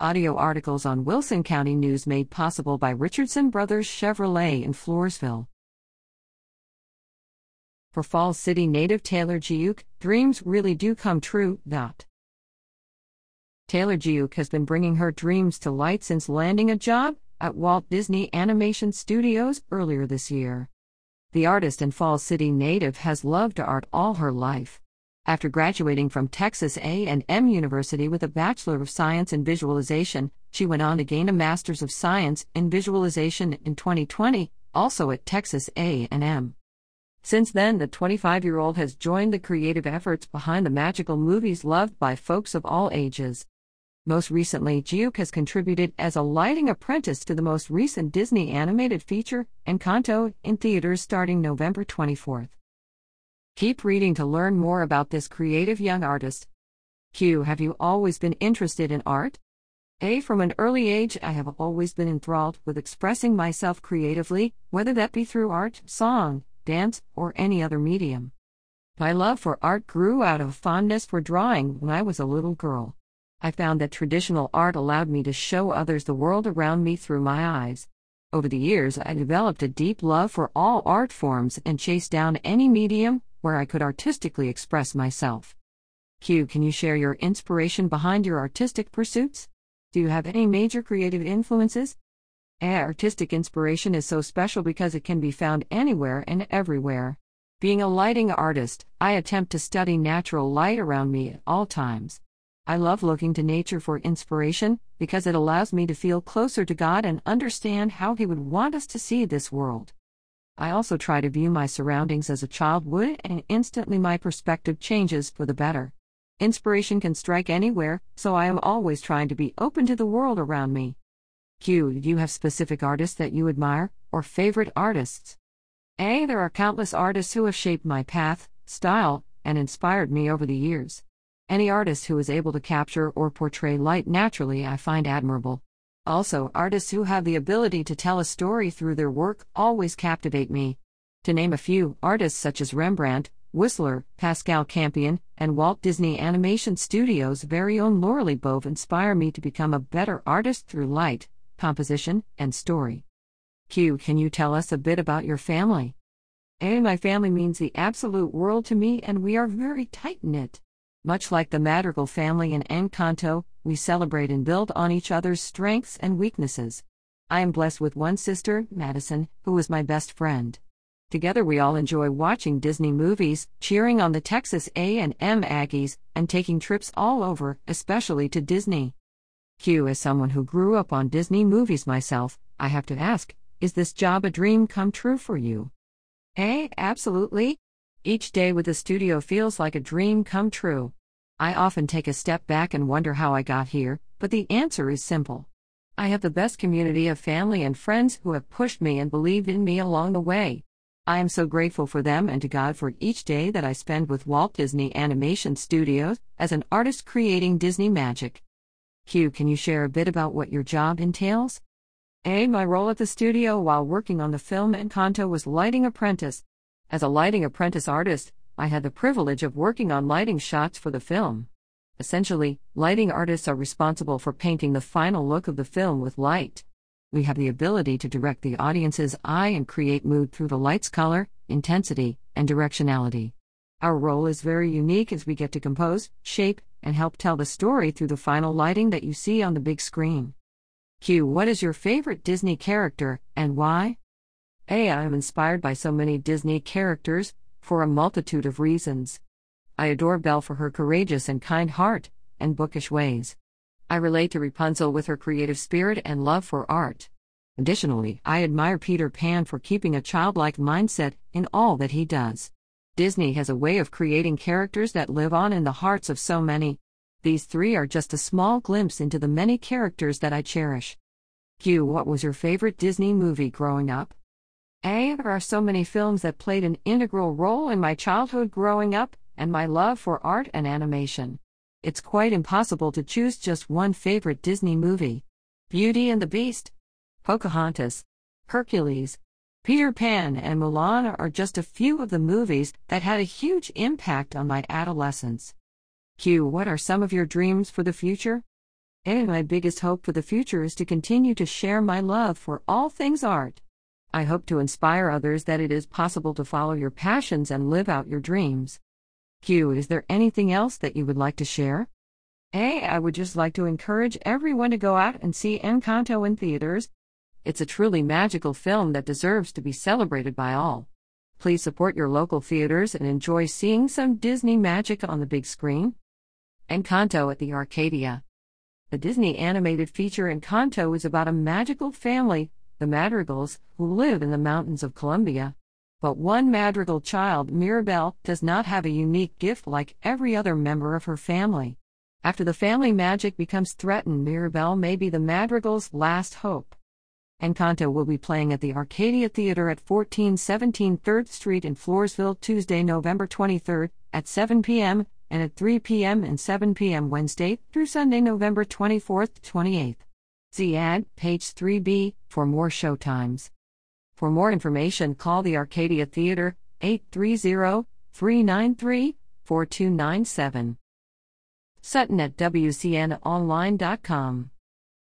Audio articles on Wilson County News made possible by Richardson Brothers Chevrolet in Floresville. For Falls City native Taylor Giuk, dreams really do come true. Dot. Taylor Giuk has been bringing her dreams to light since landing a job at Walt Disney Animation Studios earlier this year. The artist and Falls City native has loved art all her life. After graduating from Texas A&M University with a Bachelor of Science in Visualization, she went on to gain a Master's of Science in Visualization in 2020, also at Texas A&M. Since then, the 25-year-old has joined the creative efforts behind the magical movies loved by folks of all ages. Most recently, Giuk has contributed as a lighting apprentice to the most recent Disney animated feature, Encanto, in theaters starting November 24th. Keep reading to learn more about this creative young artist. Q. Have you always been interested in art? A. From an early age, I have always been enthralled with expressing myself creatively, whether that be through art, song, dance, or any other medium. My love for art grew out of fondness for drawing when I was a little girl. I found that traditional art allowed me to show others the world around me through my eyes. Over the years, I developed a deep love for all art forms and chased down any medium, where I could artistically express myself. Q. Can you share your inspiration behind your artistic pursuits? Do you have any major creative influences? A. Artistic inspiration is so special because it can be found anywhere and everywhere. Being a lighting artist, I attempt to study natural light around me at all times. I love looking to nature for inspiration because it allows me to feel closer to God and understand how He would want us to see this world. I also try to view my surroundings as a child would, and instantly my perspective changes for the better. Inspiration can strike anywhere, so I am always trying to be open to the world around me. Q. Do you have specific artists that you admire, or favorite artists? A. There are countless artists who have shaped my path, style, and inspired me over the years. Any artist who is able to capture or portray light naturally I find admirable. Also, artists who have the ability to tell a story through their work always captivate me. To name a few, artists such as Rembrandt, Whistler, Pascal Campion, and Walt Disney Animation Studios' very own Lorelay Bove inspire me to become a better artist through light, composition, and story. Q. Can you tell us a bit about your family? A. My family means the absolute world to me, and we are very tight knit. Much like the Madrigal family in Encanto, we celebrate and build on each other's strengths and weaknesses. I am blessed with one sister, Madison, who is my best friend. Together we all enjoy watching Disney movies, cheering on the Texas A&M Aggies, and taking trips all over, especially to Disney. Q as someone who grew up on Disney movies myself, I have to ask, is this job a dream come true for you? A. Absolutely. Each day with the studio feels like a dream come true. I often take a step back and wonder how I got here, but the answer is simple. I have the best community of family and friends who have pushed me and believed in me along the way. I am so grateful for them and to God for each day that I spend with Walt Disney Animation Studios as an artist creating Disney magic. Q, can you share a bit about what your job entails? A. My role at the studio while working on the film Encanto was lighting apprentice, as a lighting apprentice artist, I had the privilege of working on lighting shots for the film. Essentially, lighting artists are responsible for painting the final look of the film with light. We have the ability to direct the audience's eye and create mood through the light's color, intensity, and directionality. Our role is very unique as we get to compose, shape, and help tell the story through the final lighting that you see on the big screen. Q. What is your favorite Disney character, and why? A. I am inspired by so many Disney characters, for a multitude of reasons. I adore Belle for her courageous and kind heart, and bookish ways. I relate to Rapunzel with her creative spirit and love for art. Additionally, I admire Peter Pan for keeping a childlike mindset in all that he does. Disney has a way of creating characters that live on in the hearts of so many. These three are just a small glimpse into the many characters that I cherish. Q. What was your favorite Disney movie growing up? A. There are so many films that played an integral role in my childhood growing up, and my love for art and animation. It's quite impossible to choose just one favorite Disney movie. Beauty and the Beast, Pocahontas, Hercules, Peter Pan, and Mulan are just a few of the movies that had a huge impact on my adolescence. Q. What are some of your dreams for the future? A. my biggest hope for the future is to continue to share my love for all things art. I hope to inspire others that it is possible to follow your passions and live out your dreams. Q. Is there anything else that you would like to share? A. I would just like to encourage everyone to go out and see Encanto in theaters. It's a truly magical film that deserves to be celebrated by all. Please support your local theaters and enjoy seeing some Disney magic on the big screen. Encanto at the Arcadia. The Disney animated feature Encanto is about a magical family, the Madrigals, who live in the mountains of Colombia. But one Madrigal child, Mirabel, does not have a unique gift like every other member of her family. After the family magic becomes threatened, Mirabel may be the Madrigal's last hope. Encanto will be playing at the Arcadia Theater at 1417 3rd Street in Floresville Tuesday, November 23 at 7 p.m., and at 3 p.m. and 7 p.m. Wednesday through Sunday, November 24 28th. See ad, page 3b, for more showtimes. For more information, call the Arcadia Theater 830 393 4297. Sutton at WCNOnline.com.